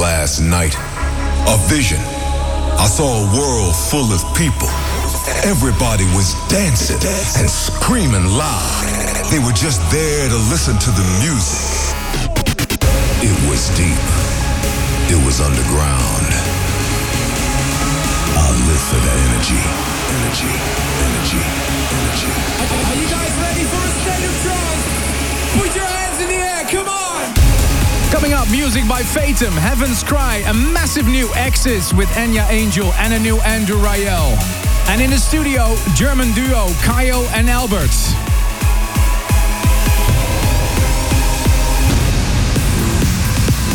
last night. A vision. I saw a world full of people. Everybody was dancing and screaming loud. They were just there to listen to the music. It was deep. It was underground. I live for that energy. Energy. Energy. Energy. Are you guys ready for a state of trance? Put your hands in the air, come on! Coming up, music by Fatum, Heaven's Cry, a massive new Exis with Enya Angel and a new Andrew Rayel. And in the studio, German duo Kayo and Albert.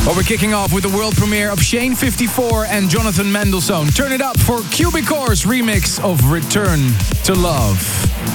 Well, we're kicking off with the world premiere of Shane 54 and Jonathan Mendelssohn. Turn it up for Cubicore's remix of Return to Love.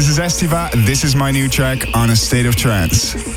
This is Estiva. This is my new track on a state of trance.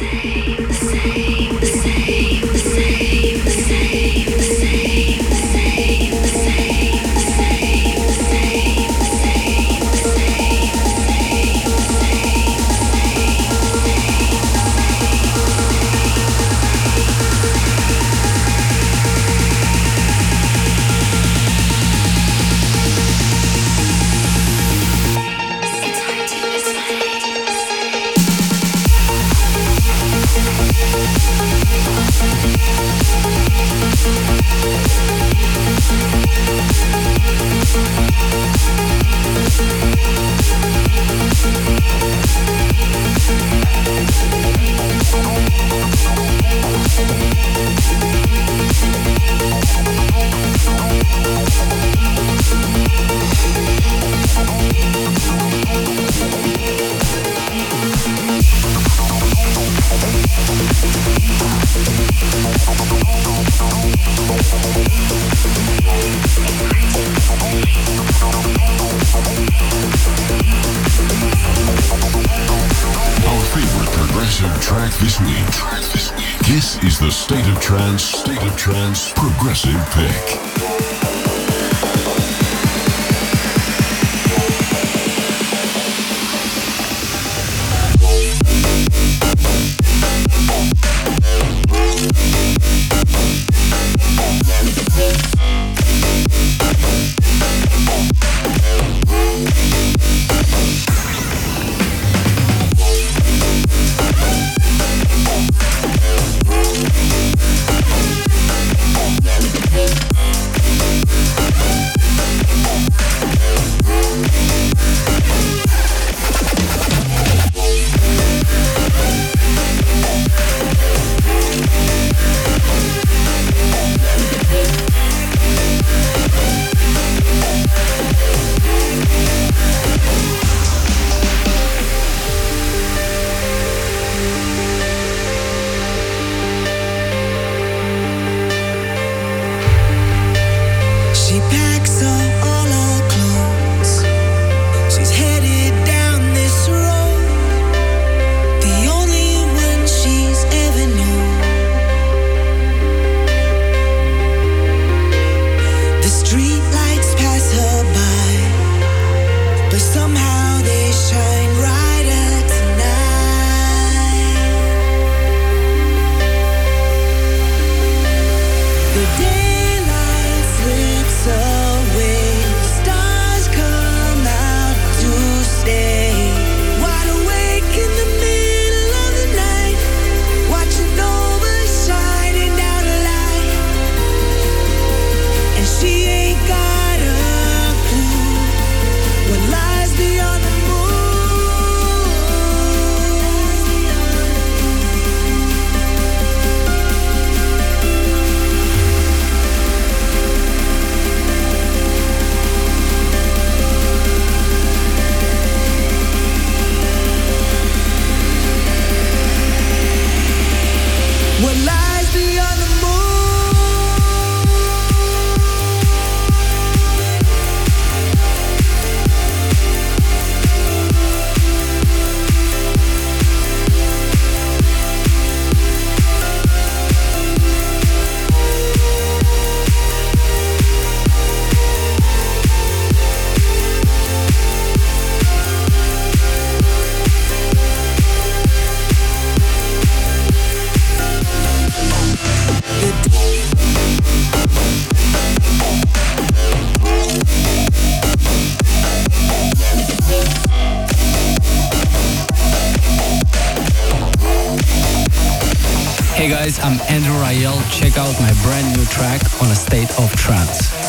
I'm Andrew Rayel. Check out my brand new track on a state of trance.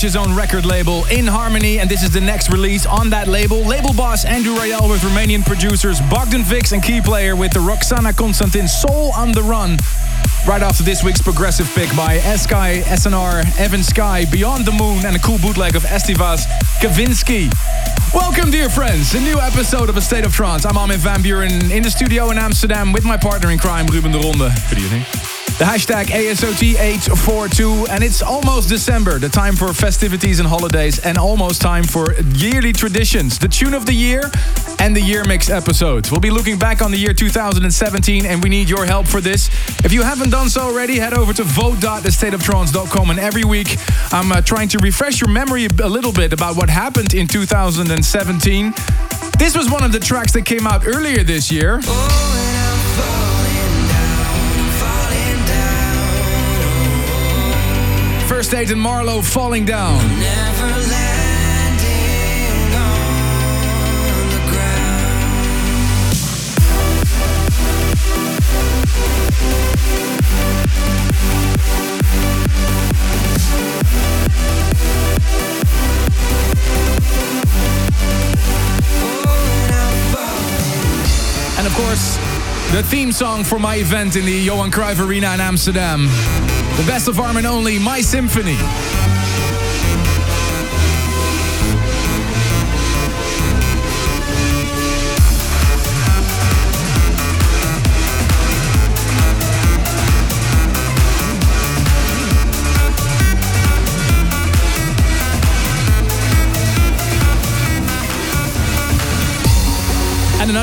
His own record label, In Harmony, and this is the next release on that label. Label boss Andrew Rayel with Romanian producers Bogdan Vix and key player with the Roxana Constantin Soul on the Run. Right after this week's progressive pick by Sky, SNR, Evan Sky, Beyond the Moon, and a cool bootleg of Estiva's Kavinsky. Welcome, dear friends, a new episode of A State of Trance. I'm Armin van Buuren in the studio in Amsterdam with my partner in crime, Ruben de Ronde. Good evening. The hashtag ASOT842, and it's almost December, the time for festivities and holidays, and almost time for yearly traditions, the tune of the year, and the year mix episodes. We'll be looking back on the year 2017, and we need your help for this. If you haven't done so already, head over to vote.thestateoftrance.com, and every week I'm uh, trying to refresh your memory a little bit about what happened in 2017. This was one of the tracks that came out earlier this year. First Aid and MaRLo falling down. And of course, the theme song for my event in the Johan Cruyff Arena in Amsterdam. The best of Armin Only, My Symphony.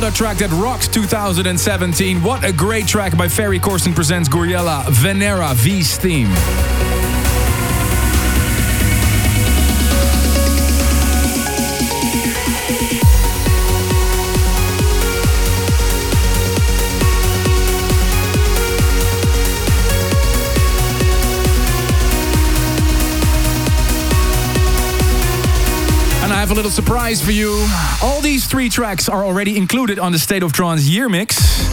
Another track that rocks 2017. What a great track by Ferry Corsten presents Gouryella, Venera, Vena's theme. Little surprise for you. All these three tracks are already included on the State of Trance year mix.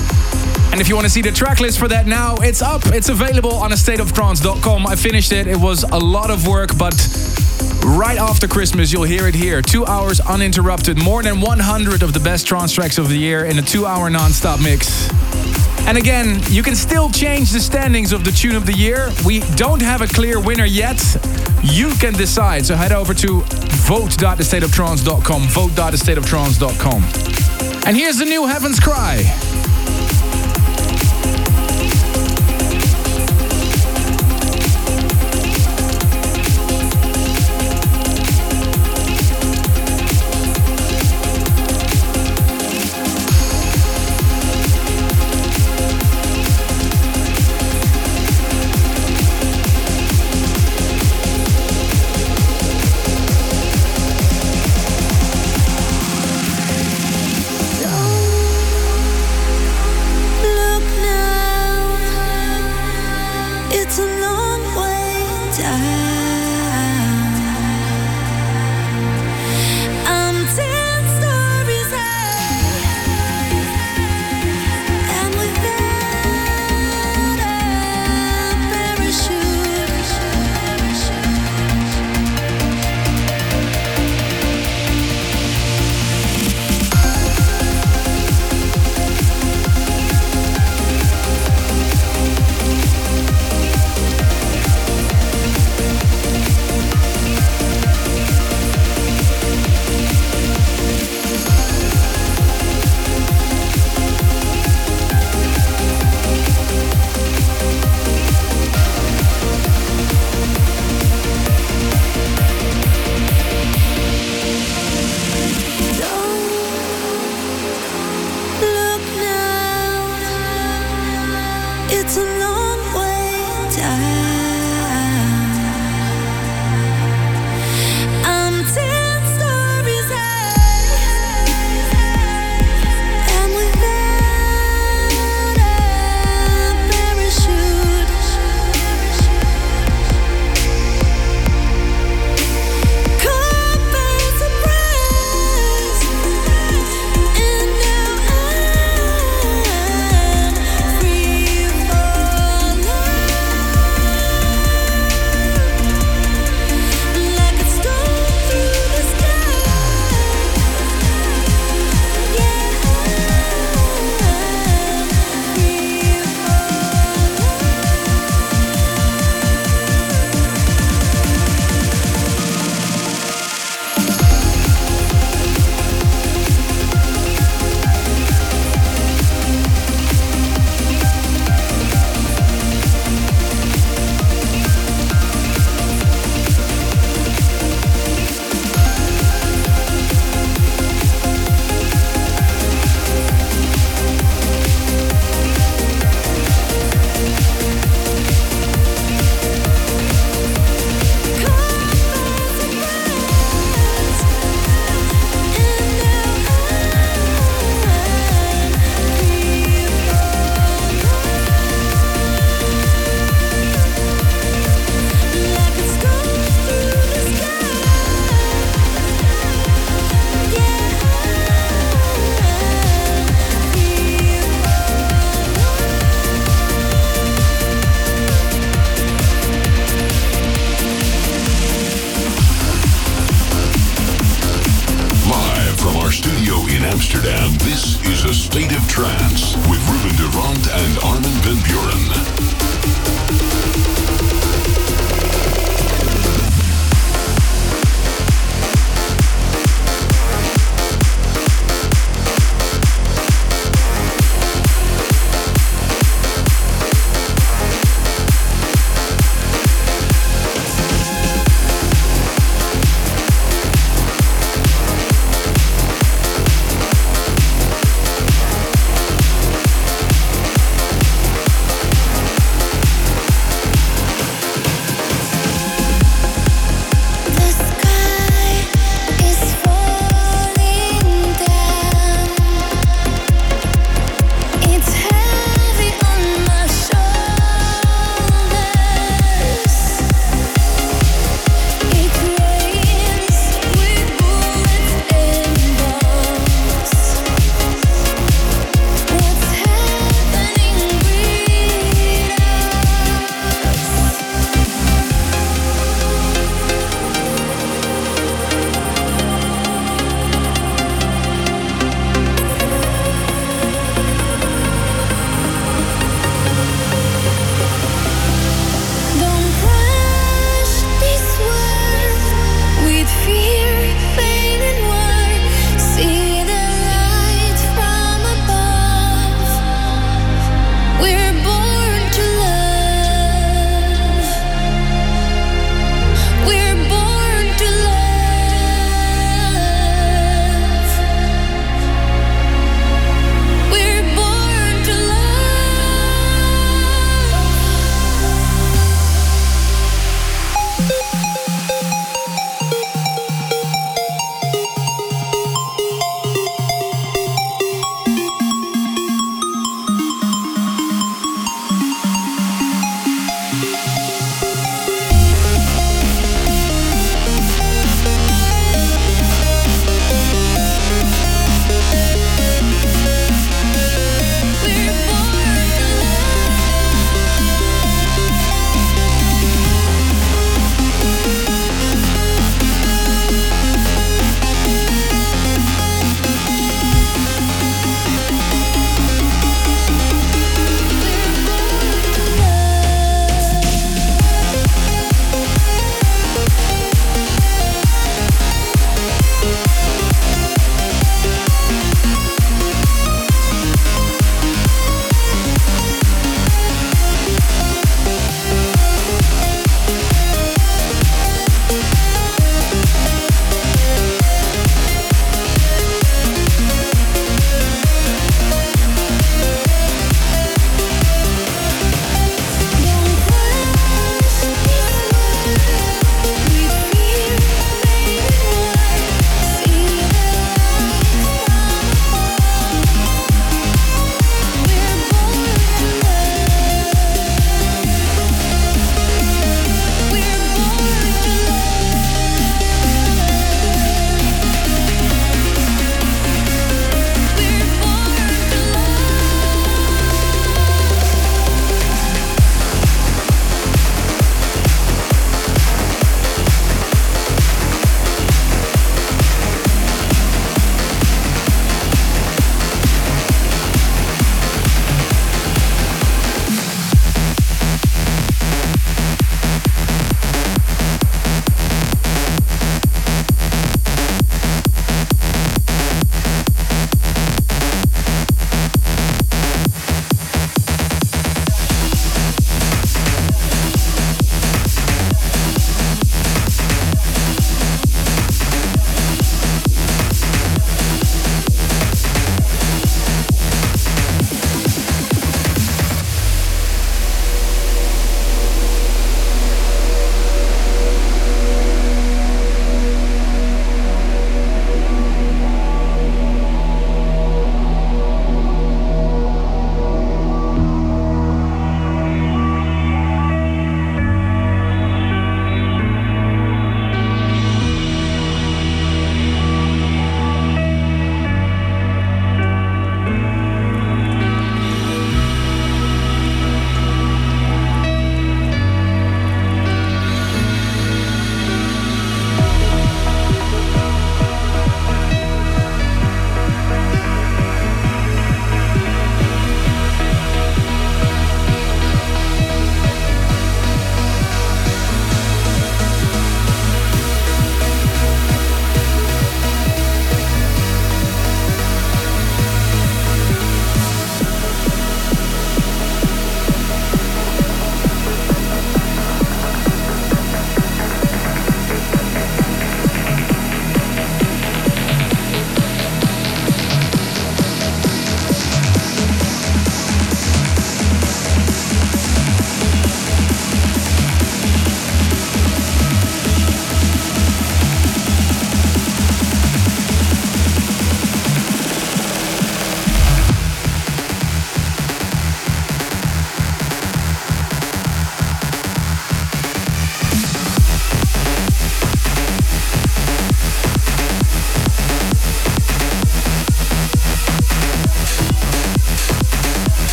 And if you want to see the track list for that now, it's up. It's available on stateoftrance.com. I finished it. It was a lot of work, but right after Christmas, you'll hear it here. Two hours uninterrupted. More than 100 of the best trance tracks of the year in a two hour non stop mix. And again, you can still change the standings of the tune of the year. We don't have a clear winner yet. You can decide. So head over to vote.thestateoftrance.com. Vote.thestateoftrance.com. And here's the new Heaven's Cry.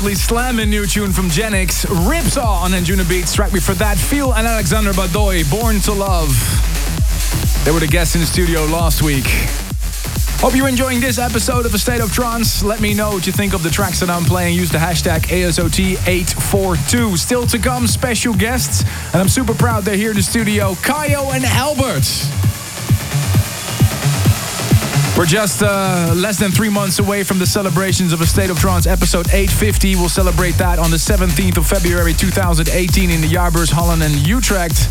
Absolutely slamming new tune from Genix. Ripsaw on Anjuna Beats. Track me for that. Phil and Alexander Badoy, Born to Love. They were the guests in the studio last week. Hope you're enjoying this episode of A State of Trance. Let me know what you think of the tracks that I'm playing. Use the hashtag ASOT842. Still to come, special guests. And I'm super proud they're here in the studio. Kyau and Albert. We're just uh, less than three months away from the celebrations of A State of Trance episode 850. We'll celebrate that on the 17th of February 2018 in the Jaarbeurs, Holland and Utrecht.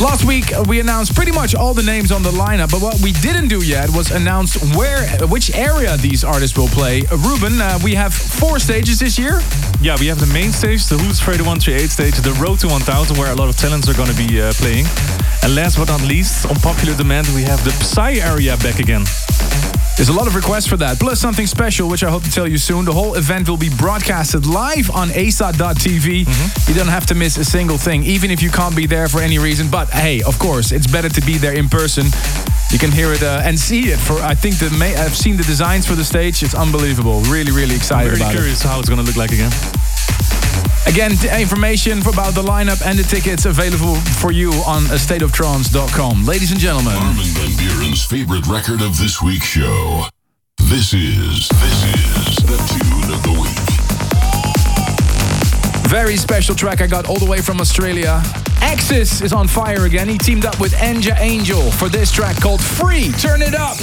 Last week we announced pretty much all the names on the lineup, but what we didn't do yet was announce where, which area these artists will play. Ruben, uh, we have four stages this year. Yeah, we have the main stage, the Who's Afraid of 138 stage, the Road to 1000, where a lot of talents are going to be uh, playing. And last but not least, on popular demand, we have the Psy area back again. There's a lot of requests for that, plus something special, which I hope to tell you soon. The whole event will be broadcasted live on ASA.tv. You don't have to miss a single thing, even if you can't be there for any reason. But hey, of course, it's better to be there in person. You can hear it uh, and see it. For I think the I've seen the designs for the stage. It's unbelievable. Really, really excited Very about it. curious how it's going to look like again. Again, information about the lineup and the tickets available for you on stateoftrance.com. Ladies and gentlemen, Armin Van Buuren's favorite record of this week's show. This is this is the tune of the week. very special track I got all the way from Australia. Axis is on fire again. He teamed up with Enya Angel for this track called Free. Turn it up.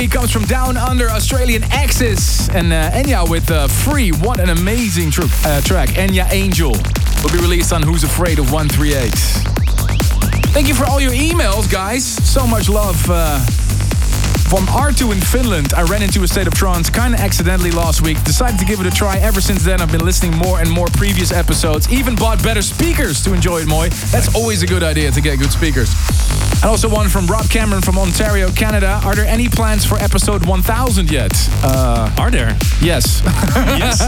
Week comes from Down Under Australian Axis and uh, Enya with uh, Free. What an amazing tr- uh, track. Enya Angel will be released on Who's Afraid of 138. Thank you for all your emails, guys. So much love. Uh, from R2 in Finland, I ran into a state of trance kind of accidentally last week. Decided to give it a try. Ever since then, I've been listening more and more previous episodes. Even bought better speakers to enjoy it more. That's always a good idea to get good speakers. And also one from Rob Cameron from Ontario, Canada. Are there any plans for episode 1000 yet? Uh, Are there? yes. Yes.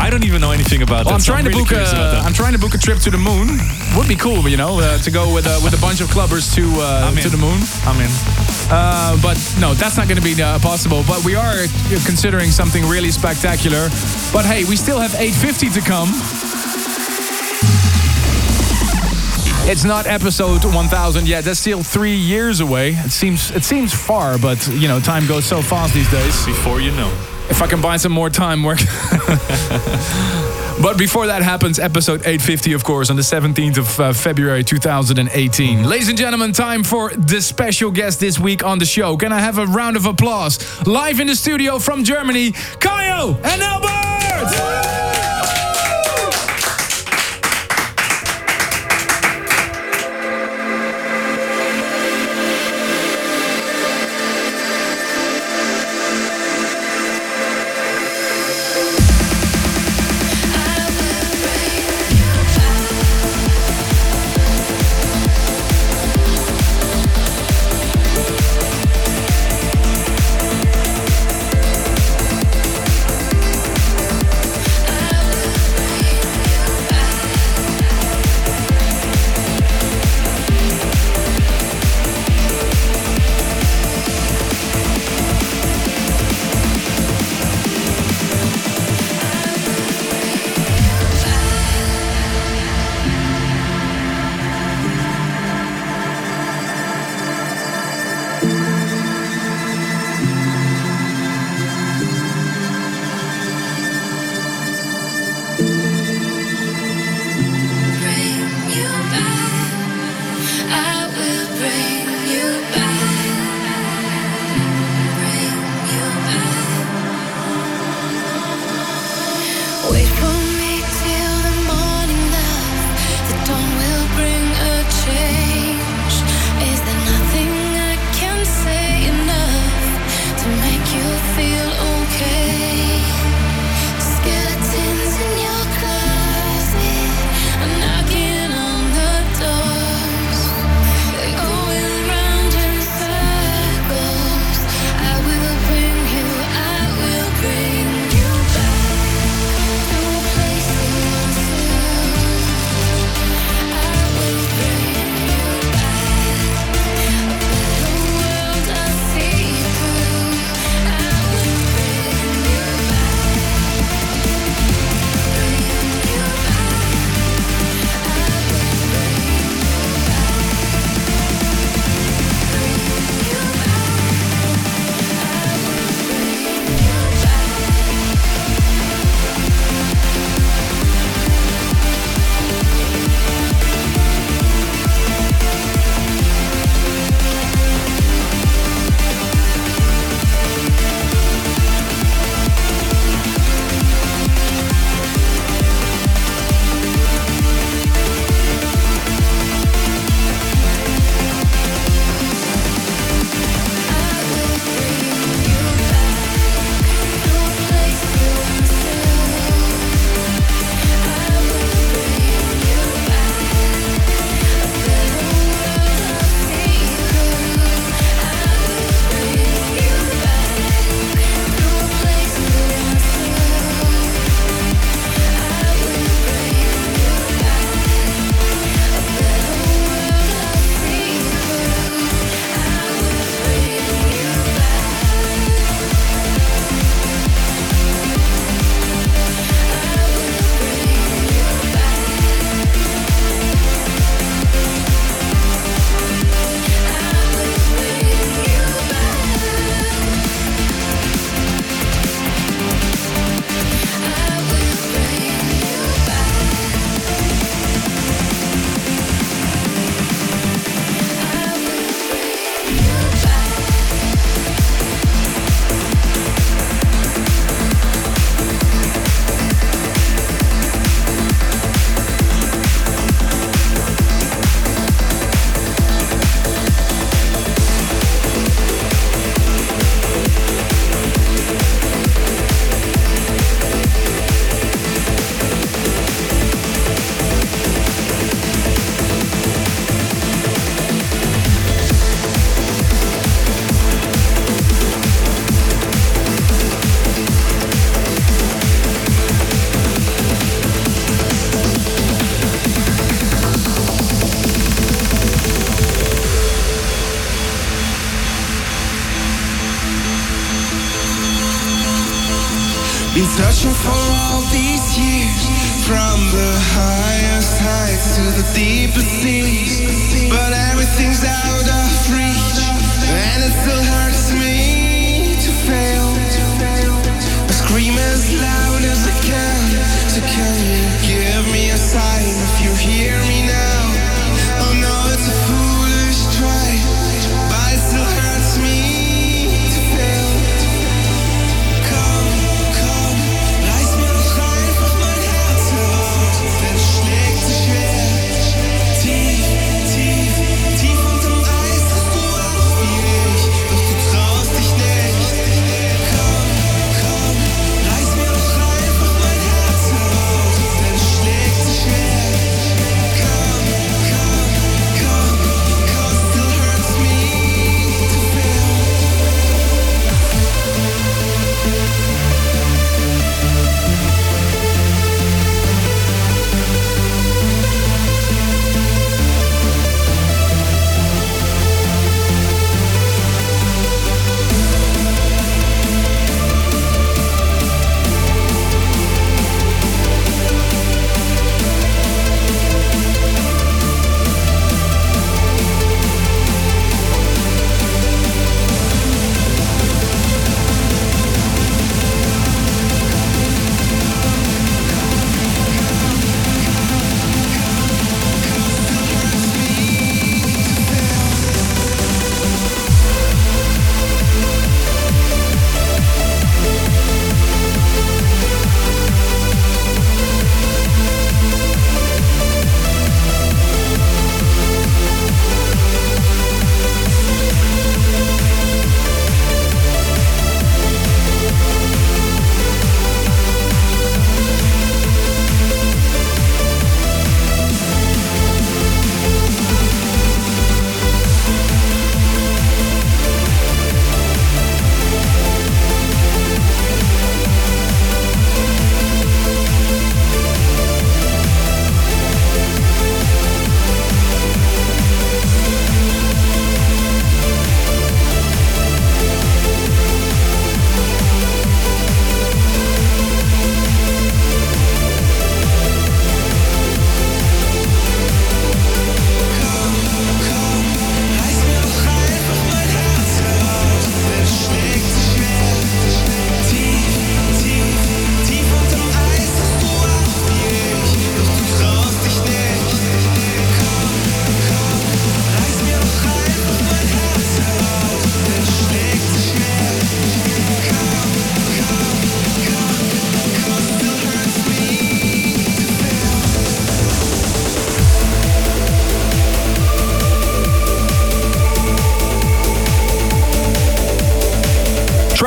I don't even know anything about Well, that. I'm so trying to really book a. I'm trying to book a trip to the moon. Would be cool, you know, uh, to go with uh, with a bunch of clubbers to uh, to the moon. I'm in. Uh, but no, that's not going to be uh, possible. But we are considering something really spectacular. But hey, we still have 850 to come. It's not episode 1000 yet. That's still three years away. It seems it seems far, but you know, time goes so fast these days. Before you know. If I can buy some more time, work. But before that happens, episode 850, of course, on the 17th of uh, February 2018. Ladies and gentlemen, time for the special guest this week on the show. Can I have a round of applause? Live in the studio from Germany, Kyau and Albert!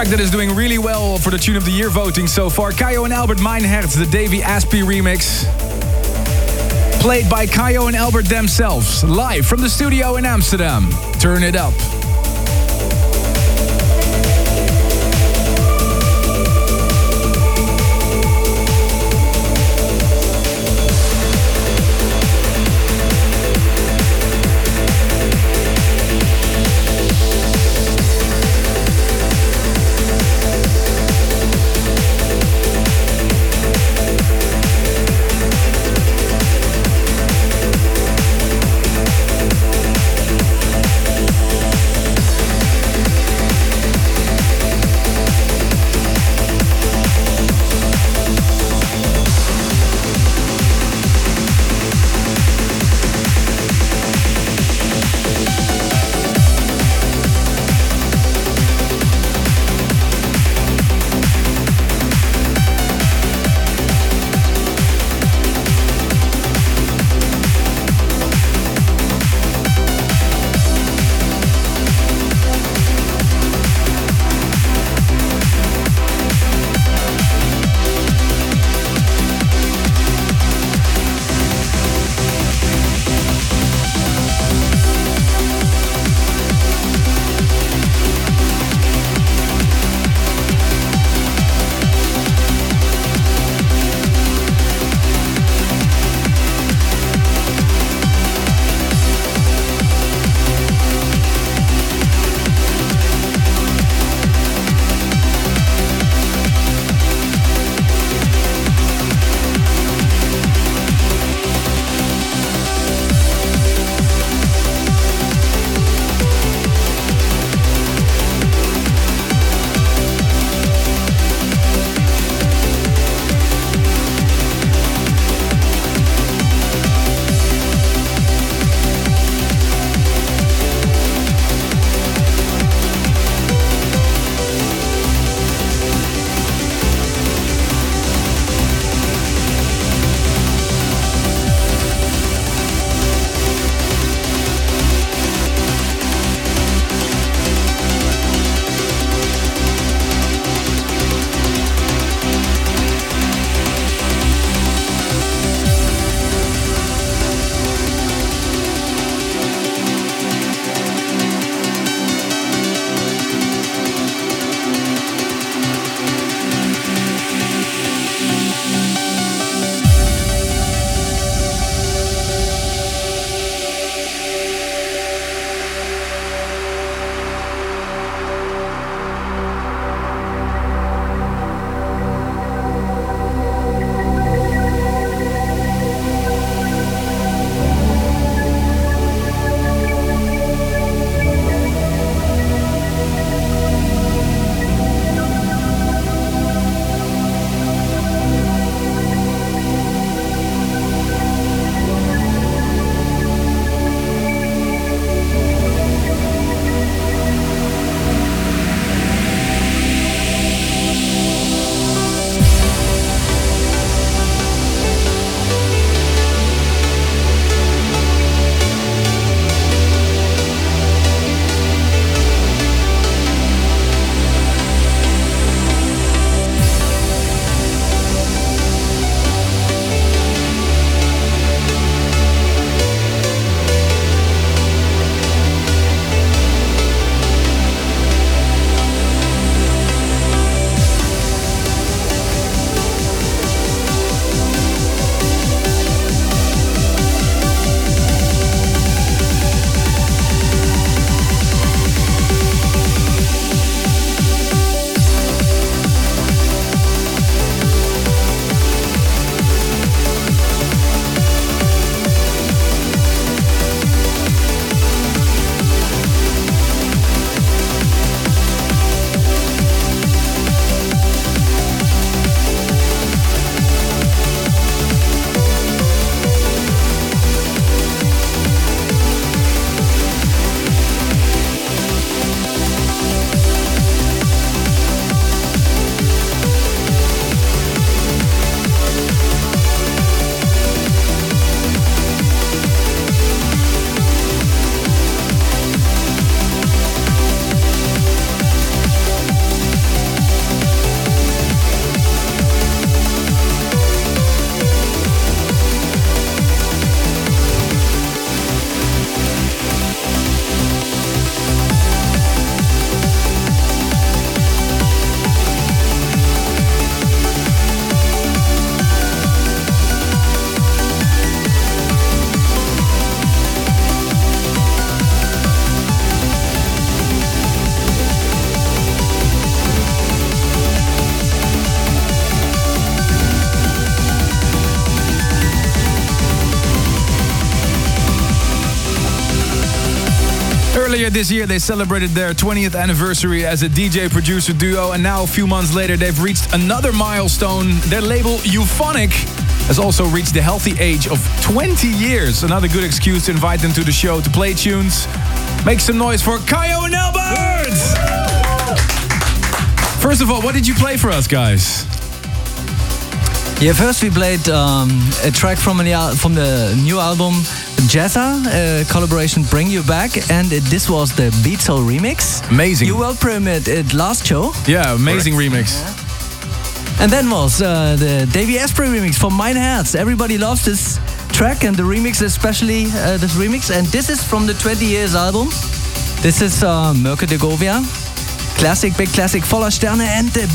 track that is doing really well for the Tune of the Year voting so far. Kyau and Albert Mein Herz, the Davey Asprey remix. Played by Kyau and Albert themselves, live from the studio in Amsterdam. Turn it up. This year, they celebrated their 20th anniversary as a DJ producer duo, and now a few months later, they've reached another milestone. Their label, Euphonic, has also reached the healthy age of 20 years. Another good excuse to invite them to the show to play tunes. Make some noise for Kyau and Albert! First of all, what did you play for us, guys? Yeah, first we played um, a track from, from the new album Jazza, uh, collaboration Bring You Back, and it, this was the Beatle remix. Amazing. You will premiered it last show. Yeah, amazing remix. And then was uh, the Davey Asprey remix for Mein Herz. Everybody loves this track and the remix, especially uh, this remix. And this is from the 20 Years album. This is uh, Mirco de Govia. Classic, big classic, voller Sterne. And the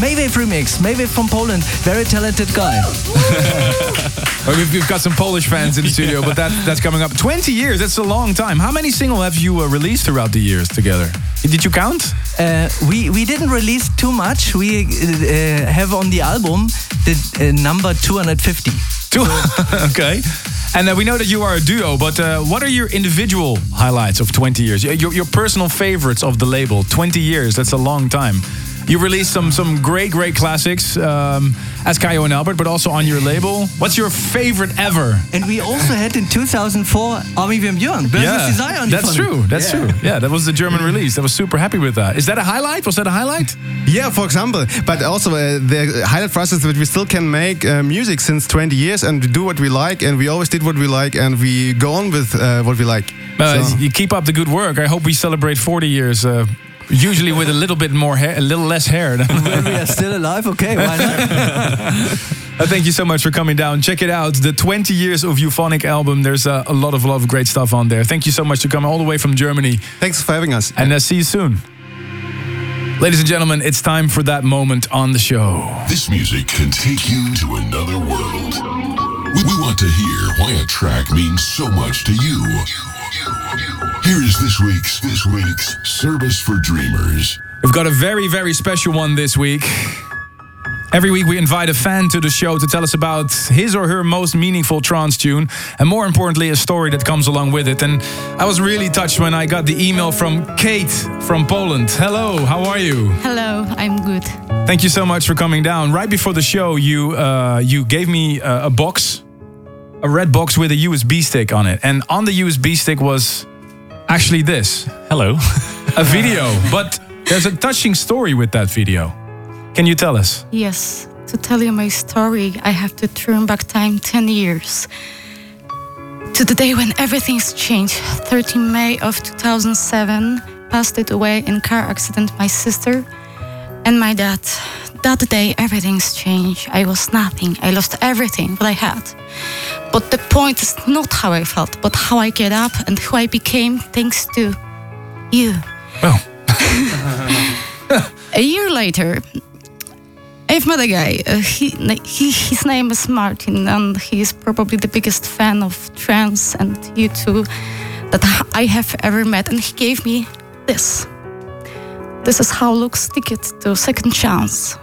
Maywave remix. Maywave from Poland. Very talented guy. Well, we've, we've got some Polish fans in the studio, but that, that's coming up. 20 years, that's a long time. How many single have you uh, released throughout the years together? Did you count? Uh, we we didn't release too much. We uh, have on the album the uh, number 250. Two. okay. And uh, we know that you are a duo, but uh, what are your individual highlights of 20 years? Your, your personal favorites of the label? 20 years, that's a long time. You released some some great, great classics um, as Kyau and Albert, but also on your label. What's your favorite ever? And we also had in 2004 Armin van Buuren, Böses Desire on that's true. That's Yeah. true. Yeah, that was the German release. I was super happy with that. Is that a highlight? Was that a highlight? Yeah, for example. But also, uh, the highlight for us is that we still can make uh, music since 20 years and we do what we like, and we always did what we like, and we go on with uh, what we like. Uh, So- You keep up the good work. I hope we celebrate 40 years. Usually with a little bit more hair, a little less hair. When we are still alive, okay, why not? Uh, thank you so much for coming down. Check it out. The 20 years of Euphonic album. There's uh, a lot of, love, of great stuff on there. Thank you so much for coming all the way from Germany. Thanks for having us. And uh, see you soon. Ladies and gentlemen, it's time for that moment on the show. This music can take you to another world. We, we want to hear why a track means so much to you. Here is this week's this week's service for dreamers. We've got a very, very special one this week. Every week, we invite a fan to the show to tell us about his or her most meaningful trance tune, and more importantly, a story that comes along with it. And I was really touched when I got the email from Kate from Poland. Hello, how are you? Hello, I'm good. Thank you so much for coming down. Right before the show, you uh, you gave me uh, a box, a red box with a USB stick on it, and on the USB stick was actually this. Hello. a video, but there's a touching story with that video. Can you tell us? Yes, to tell you my story, I have to turn back time 10 years to the day when everything's changed. 13 May of 2007, passed it away in car accident my sister and my dad. That day everything's changed. I was nothing. I lost everything that I had. But the point is not how I felt, but how I get up and who I became thanks to you. Well. a year later, I've met a guy. Uh, he, he, his name is Martin, and he is probably the biggest fan of trance and you too that I have ever met. And he gave me this. This is how looks ticket to second chance.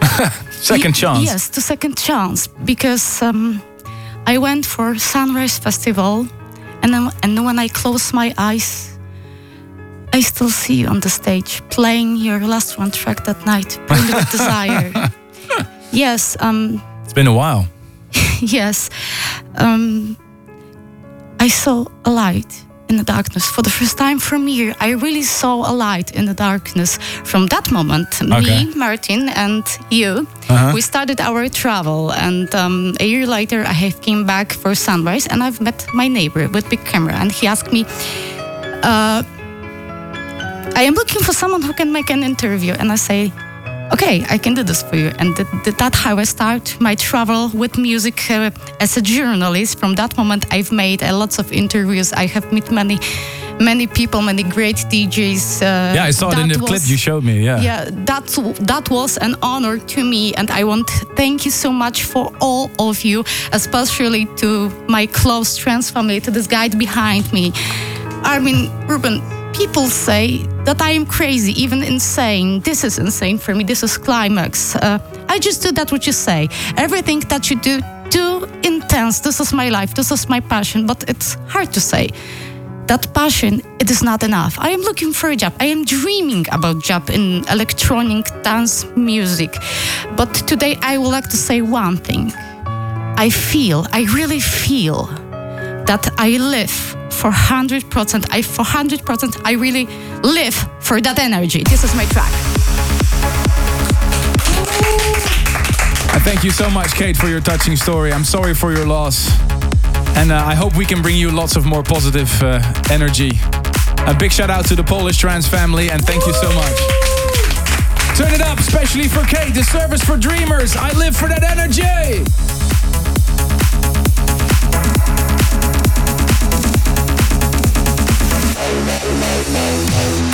Second chance. Yes, to second chance because um, I went for Sunrise Festival, and then, and when I close my eyes, I still see you on the stage playing your last one track that night, Bring Me With Desire. yes, um, It's been a while. yes. Um, I saw a light in the darkness. For the first time from here, I really saw a light in the darkness. From that moment, Okay. me, Martin, and you, Uh-huh. we started our travel. And um, a year later, I have came back for sunrise, and I've met my neighbor with big camera, and he asked me. Uh, I am looking for someone who can make an interview. And I say, okay, I can do this for you. And th- th- that's how I start my travel with music uh, as a journalist. From that moment, I've made uh, lots of interviews. I have met many, many people, many great DJs. Uh, yeah, I saw it in the clip you showed me. Yeah. yeah, that that was an honor to me, and I want to thank you so much for all of you, especially to my close trans family, to this guy behind me. Armin Ruben, people say that I am crazy, even insane. This is insane for me. This is climax. Uh, I just do that what you say. Everything that you do, too intense. This is my life. This is my passion. But it's hard to say. that passion it is not enough. I am looking for a job. I am dreaming about job in electronic dance music. But today I would like to say one thing. I feel, I really feel that I live for 100%. I for 100% I really live for that energy. This is my track. I thank you so much, Kate, for your touching story. I'm sorry for your loss. And uh, I hope we can bring you lots of more positive uh, energy. A big shout out to the Polish trans family and thank you so much. Turn it up, especially for Kate, the service for dreamers. I live for that energy. Mm-hmm.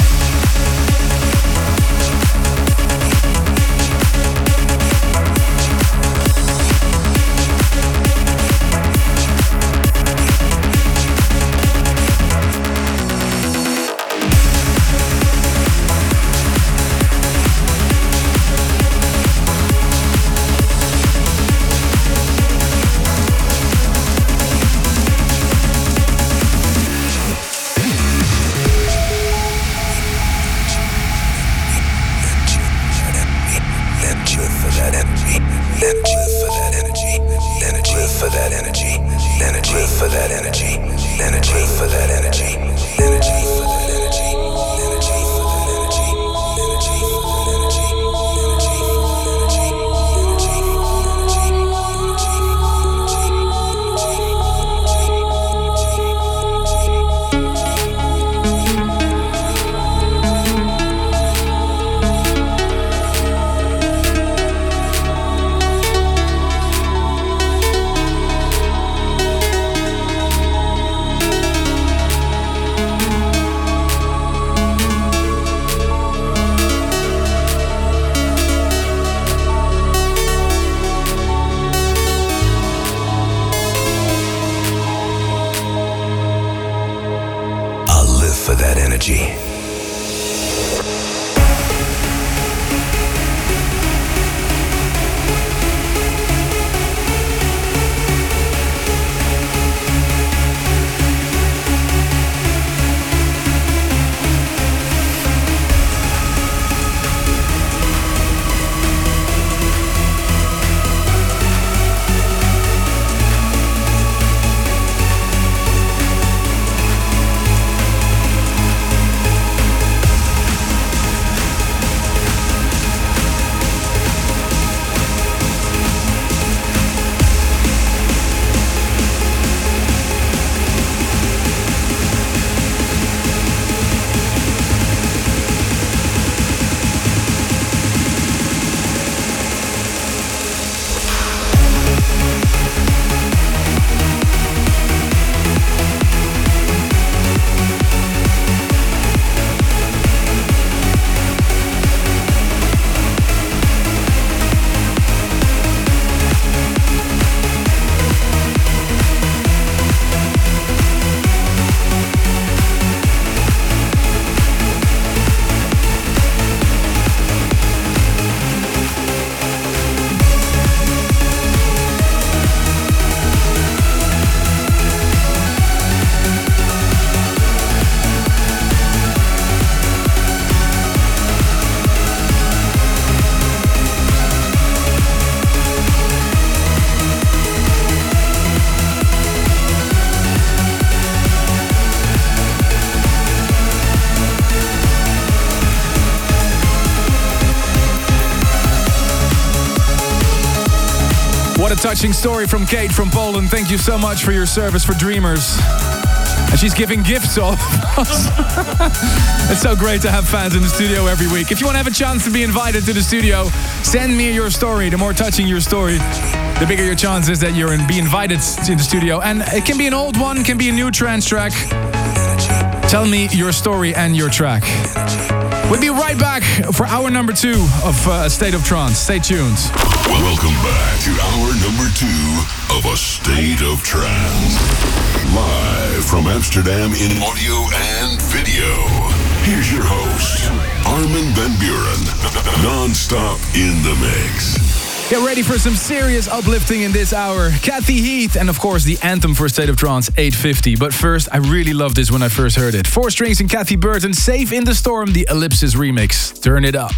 Touching story from Kate from Poland. Thank you so much for your service for Dreamers. And she's giving gifts to all of us. it's so great to have fans in the studio every week. If you want to have a chance to be invited to the studio, send me your story. The more touching your story, the bigger your chance is that you're in, be invited to the studio. And it can be an old one, can be a new trance track. Tell me your story and your track. We'll be right back for hour number two of uh, State of Trance. Stay tuned. Welcome back to hour number two of A State of Trance. Live from Amsterdam in audio and video. Here's your host, Armin van Buuren. Non-stop in the mix. Get ready for some serious uplifting in this hour. Kathy Heath, and of course, the anthem for State of Trance 850. But first, I really loved this when I first heard it. Four strings and Cathy Burton, Safe in the Storm, the Ellipsis remix. Turn it up.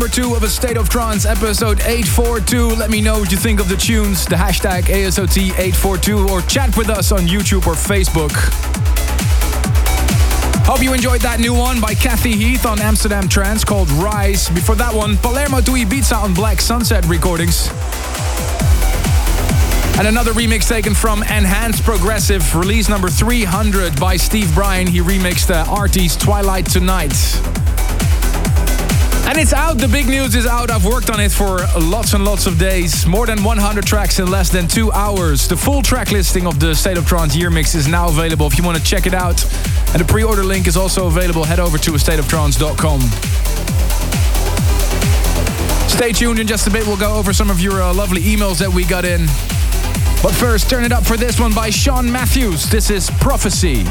Number two of A State of Trance, episode 842. Let me know what you think of the tunes, the hashtag ASOT842, or chat with us on YouTube or Facebook. Hope you enjoyed that new one by Kathy Heath on Amsterdam Trance called Rise. Before that one, Palermo to Ibiza on Black Sunset Recordings. And another remix taken from Enhanced Progressive, release number 300 by Steve Brian. He remixed uh, Artie's Twilight Tonight. And it's out. The big news is out. I've worked on it for lots and lots of days. More than 100 tracks in less than two hours. The full track listing of the State of Trance year mix is now available if you want to check it out. And the pre-order link is also available. Head over to stateoftrance.com. Stay tuned in just a bit. We'll go over some of your uh, lovely emails that we got in. But first, turn it up for this one by Sean Matthews. This is Prophecy.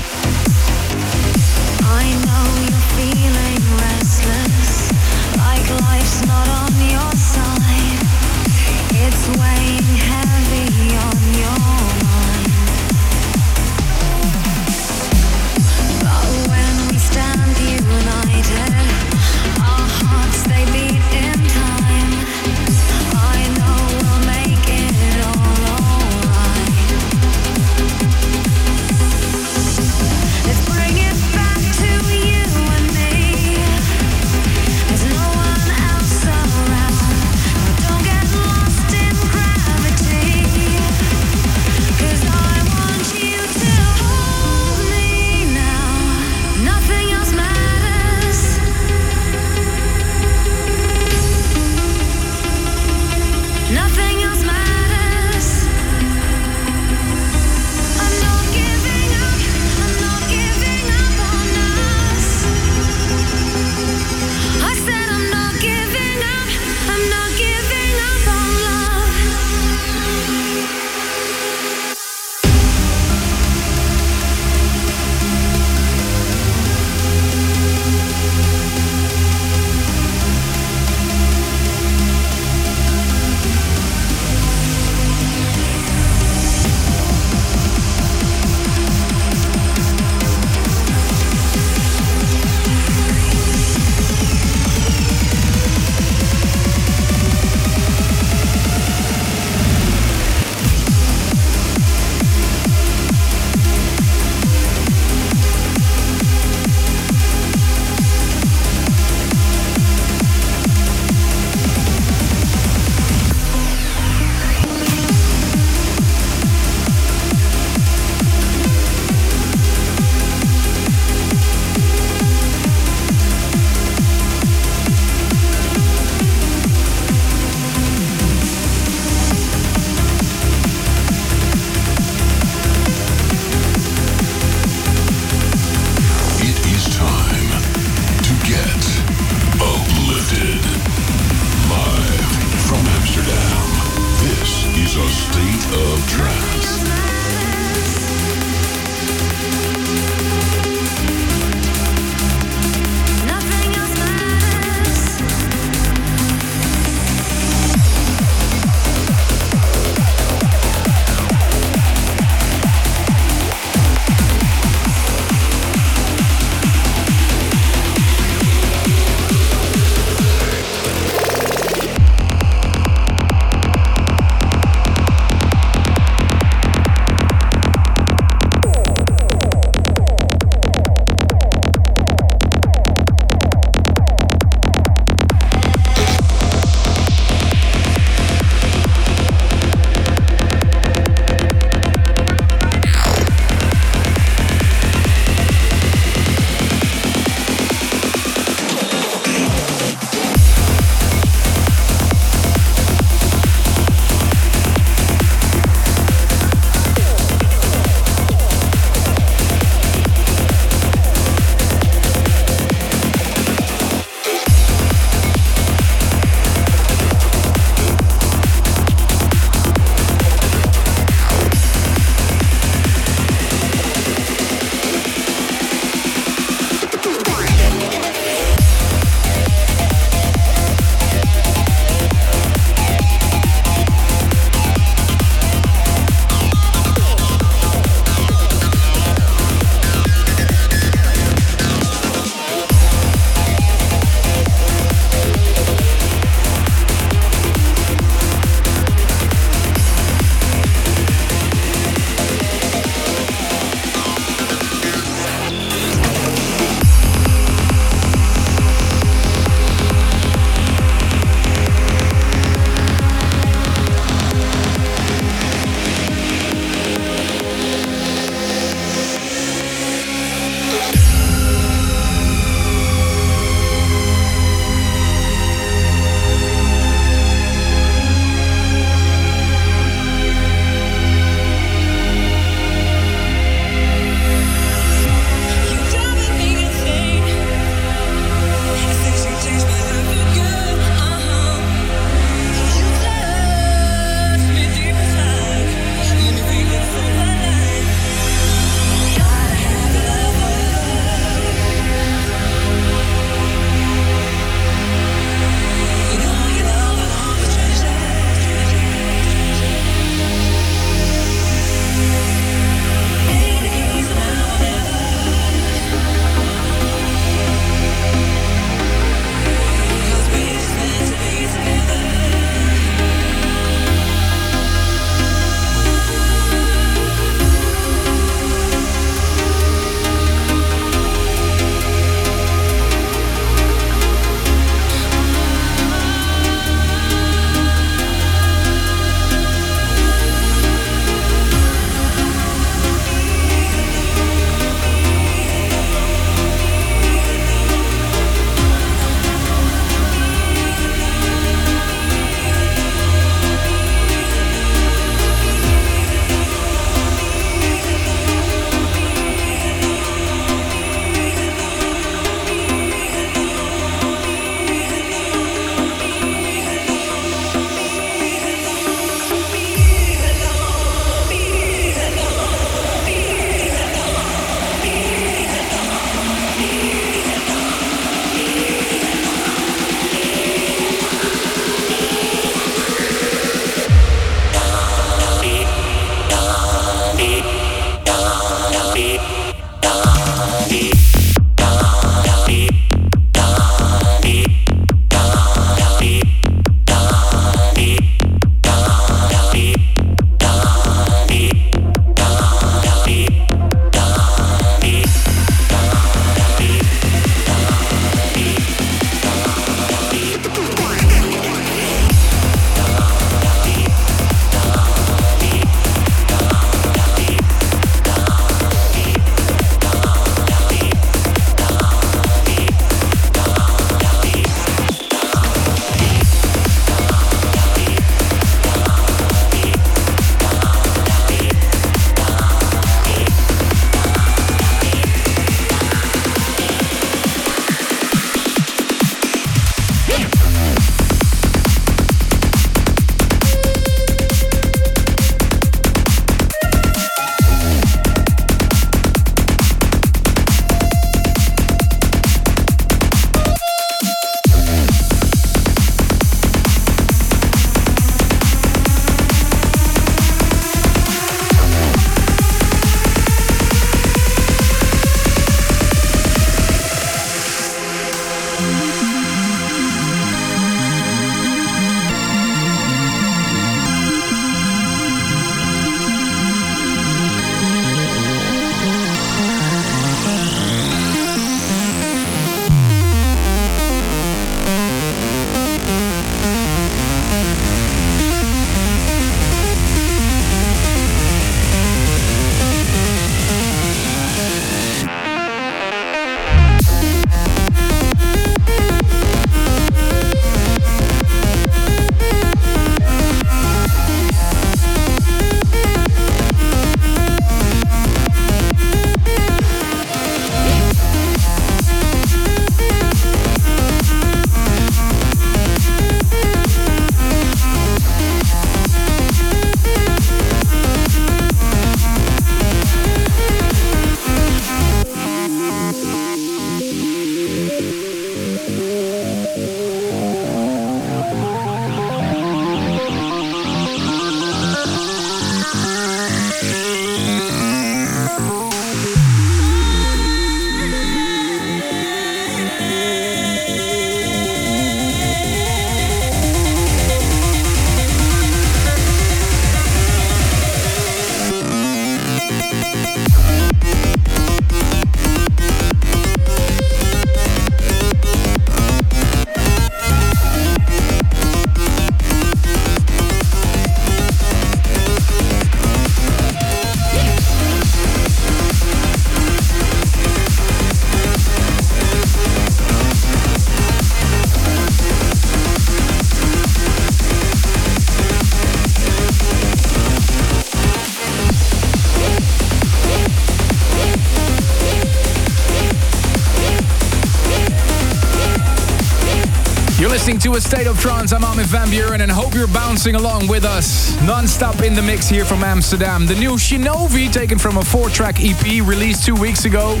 A State of Trance. I'm Armin van Buuren and hope you're bouncing along with us. Non-stop in the mix here from Amsterdam. The new Shinobi, taken from a four-track EP released two weeks ago.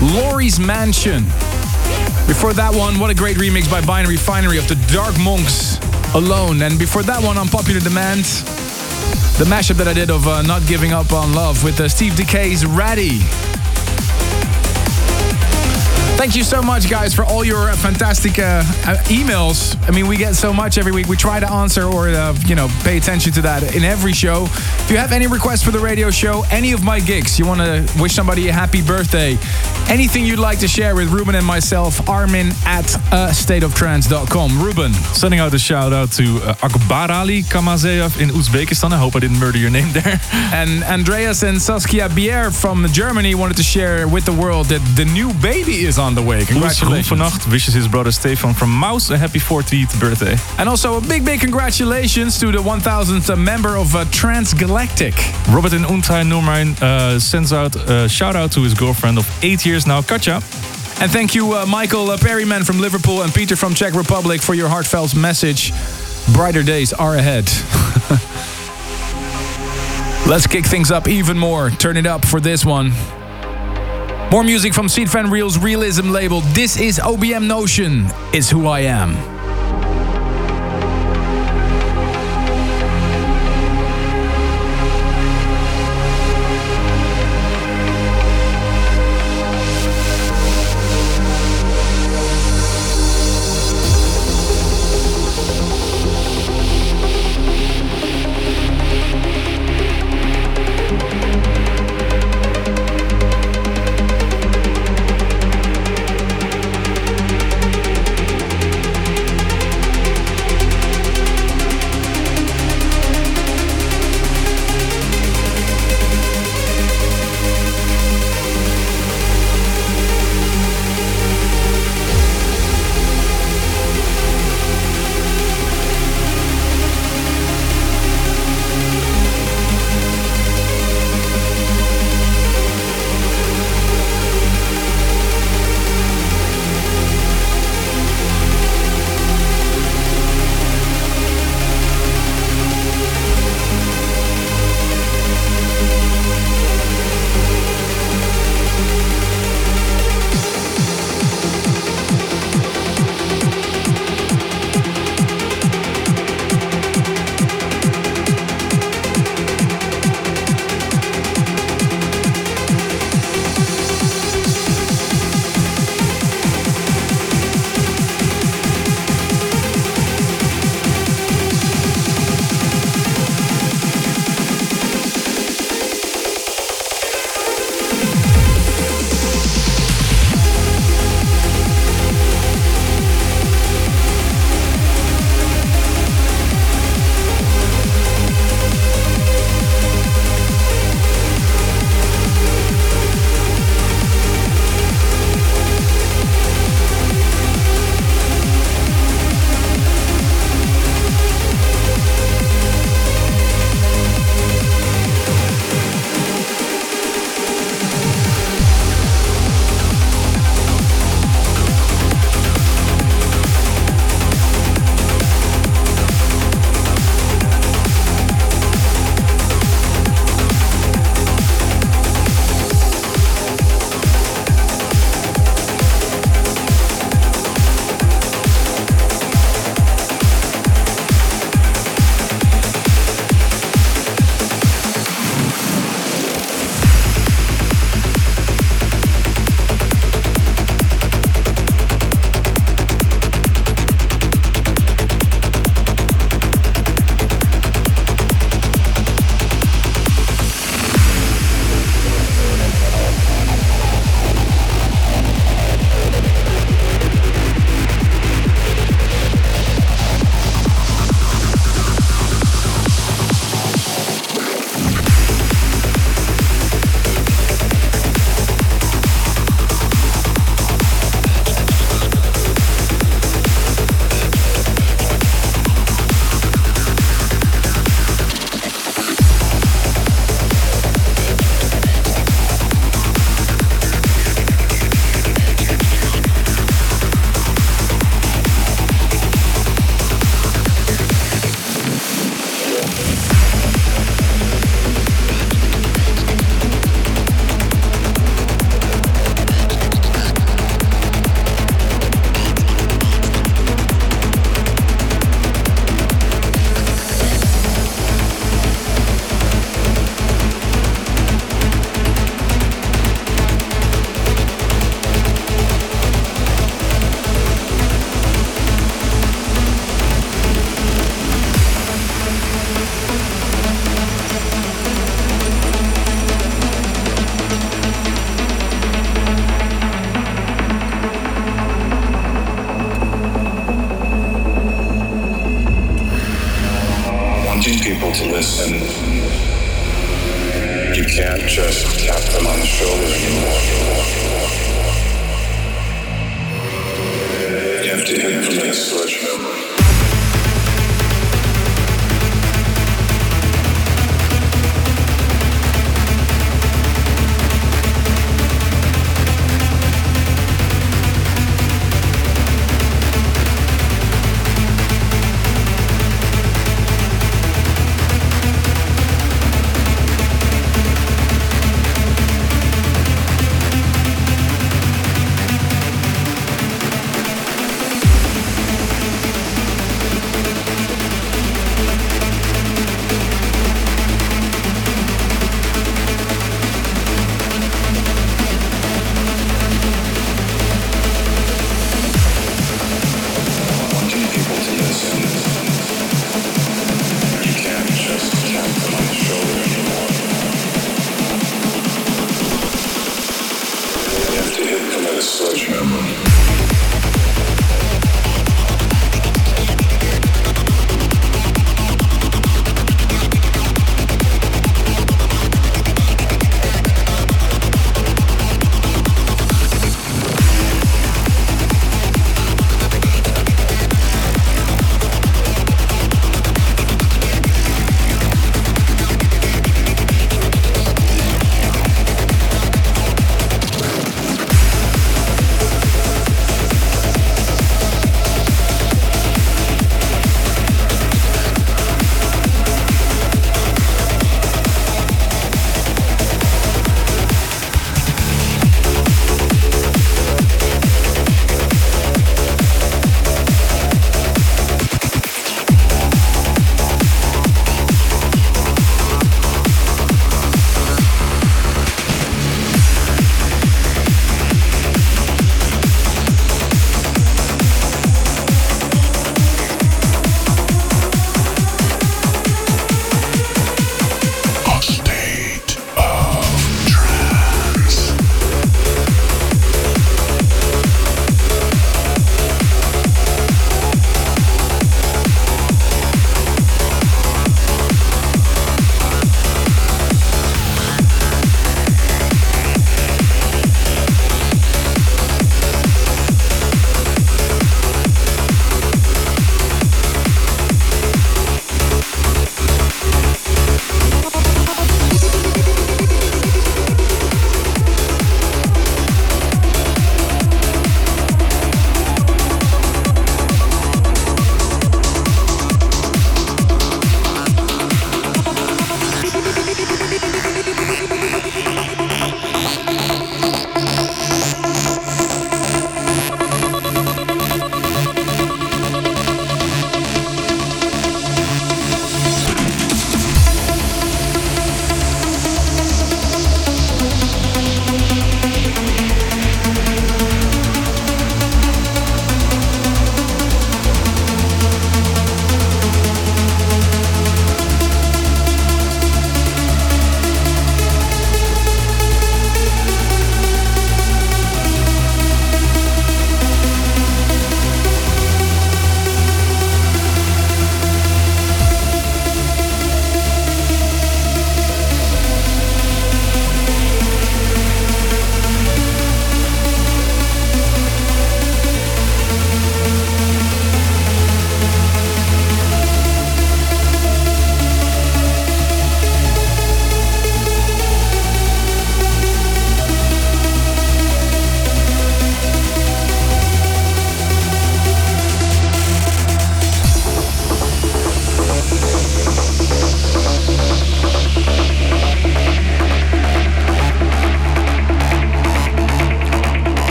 Laurie's Mansion. Before that one, what a great remix by Binary Finery of the Dark Monks Alone. And before that one, on Popular Demand, the mashup that I did of uh, Not Giving Up on Love with uh, Steve Decay's Ratty. Thank you so much, guys, for all your uh, fantastic uh, uh, emails. I mean, we get so much every week. We try to answer or, uh, you know, pay attention to that in every show. If you have any requests for the radio show, any of my gigs, you want to wish somebody a happy birthday, anything you'd like to share with Ruben and myself, Armin at uh, stateoftrance.com. Ruben. Sending out a shout out to uh, Akbar Ali Kamazeev in Uzbekistan. I hope I didn't murder your name there. And Andreas and Saskia Bier from Germany wanted to share with the world that the new baby is on the way. Congratulations. Vannacht wishes his brother Stefan from Mouse a happy 40th birthday. And also a big, big congratulations to the 1000th member of uh, Transgalactic. Robert in Untai Noormijn uh, sends out a shout out to his girlfriend of eight years now, Katja. And thank you, uh, Michael uh, Perryman from Liverpool and Peter from Czech Republic for your heartfelt message. Brighter days are ahead. Let's kick things up even more. Turn it up for this one. More music from Sied Van Riel's Rielism label. This is OBM Notion, is who I am.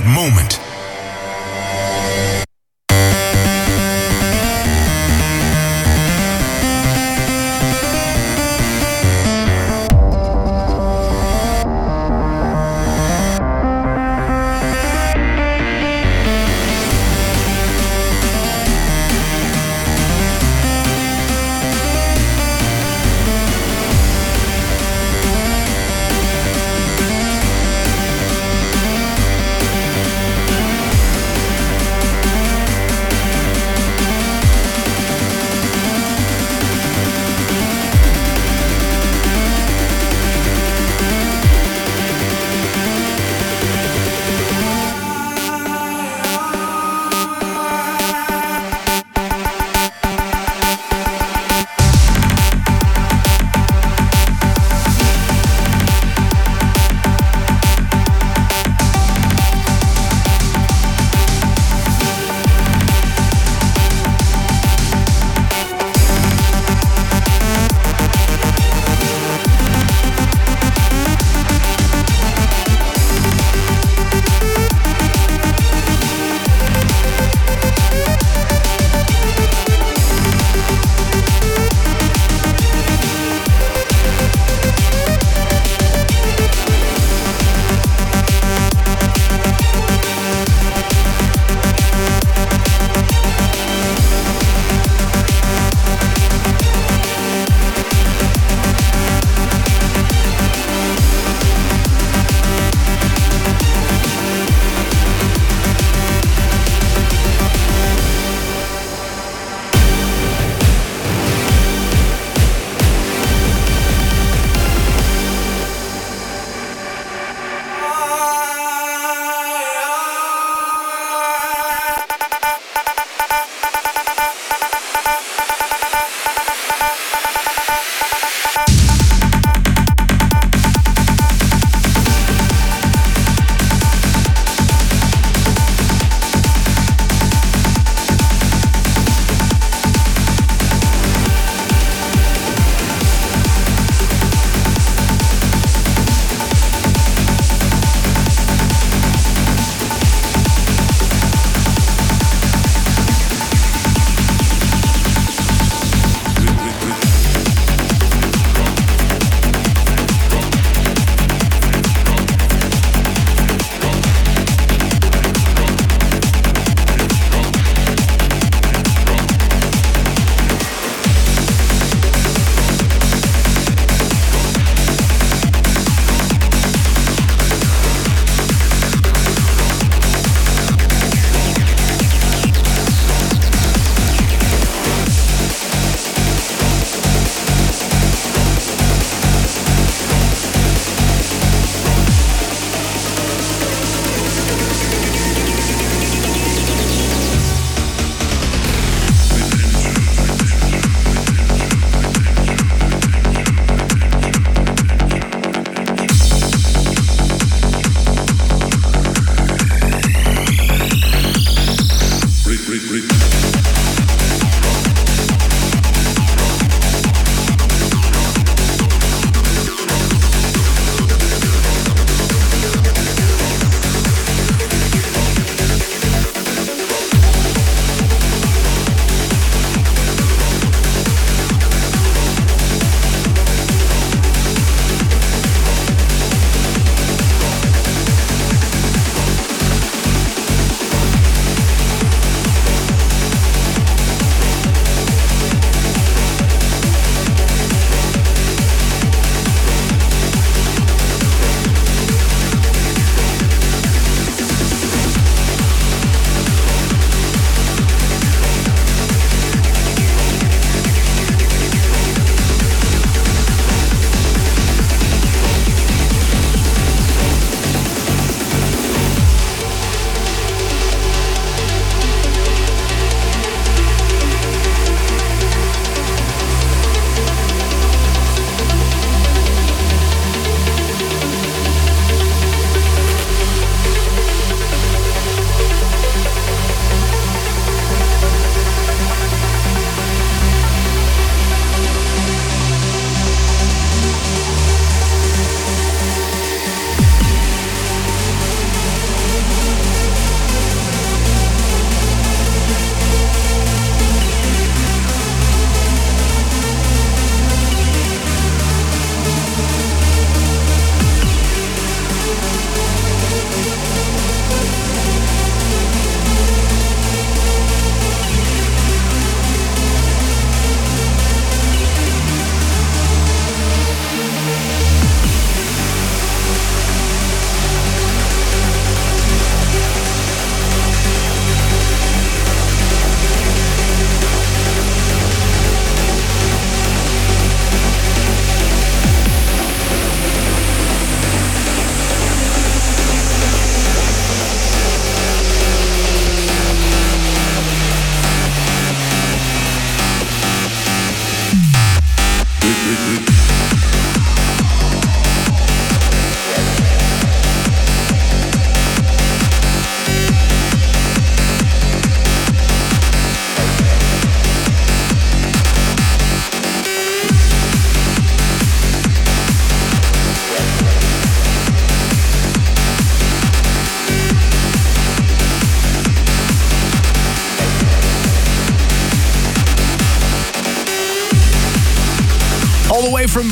That moment.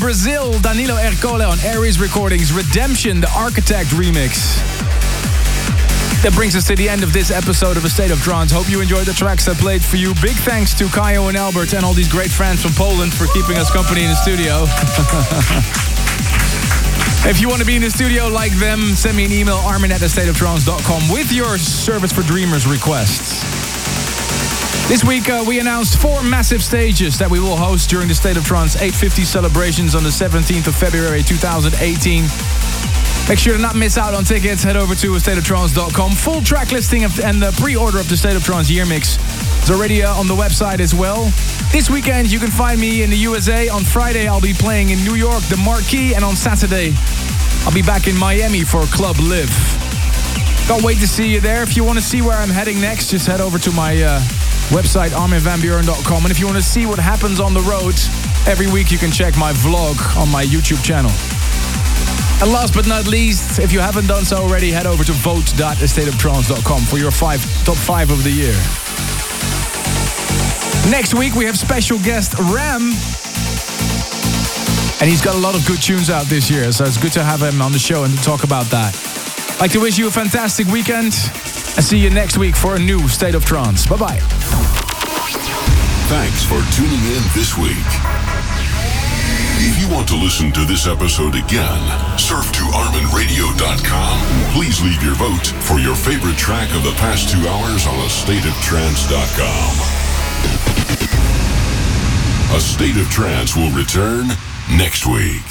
Brazil, Danilo Ercole on Aries Recordings, Redemption, the Architect remix. That brings us to the end of this episode of A State of Trance. Hope you enjoyed the tracks I played for you. Big thanks to Kyau and Albert and all these great friends from Poland for keeping us company in the studio. if you want to be in the studio like them, send me an email, armin at thestateoftrance.com with your Service for Dreamers requests. This week, uh, we announced four massive stages that we will host during the State of Trance 850 celebrations on the 17th of February 2018. Make sure to not miss out on tickets. Head over to stateoftrance.com. Full track listing of, and the pre-order of the State of Trance year mix is already uh, on the website as well. This weekend, you can find me in the USA. On Friday, I'll be playing in New York, the Marquee, and on Saturday, I'll be back in Miami for Club Live. Can't wait to see you there. If you want to see where I'm heading next, just head over to my uh, website, arminvanbuuren.com. And if you want to see what happens on the road, every week you can check my vlog on my YouTube channel. And last but not least, if you haven't done so already, head over to vote.estateoftrance.com for your five top five of the year. Next week, we have special guest Ram. And he's got a lot of good tunes out this year, so it's good to have him on the show and to talk about that. I'd like to wish you a fantastic weekend and see you next week for a new State of Trance. Bye bye. Thanks for tuning in this week. If you want to listen to this episode again, surf to ArminRadio.com. Please leave your vote for your favorite track of the past two hours on AStateOfTrance.com. A State of Trance will return next week.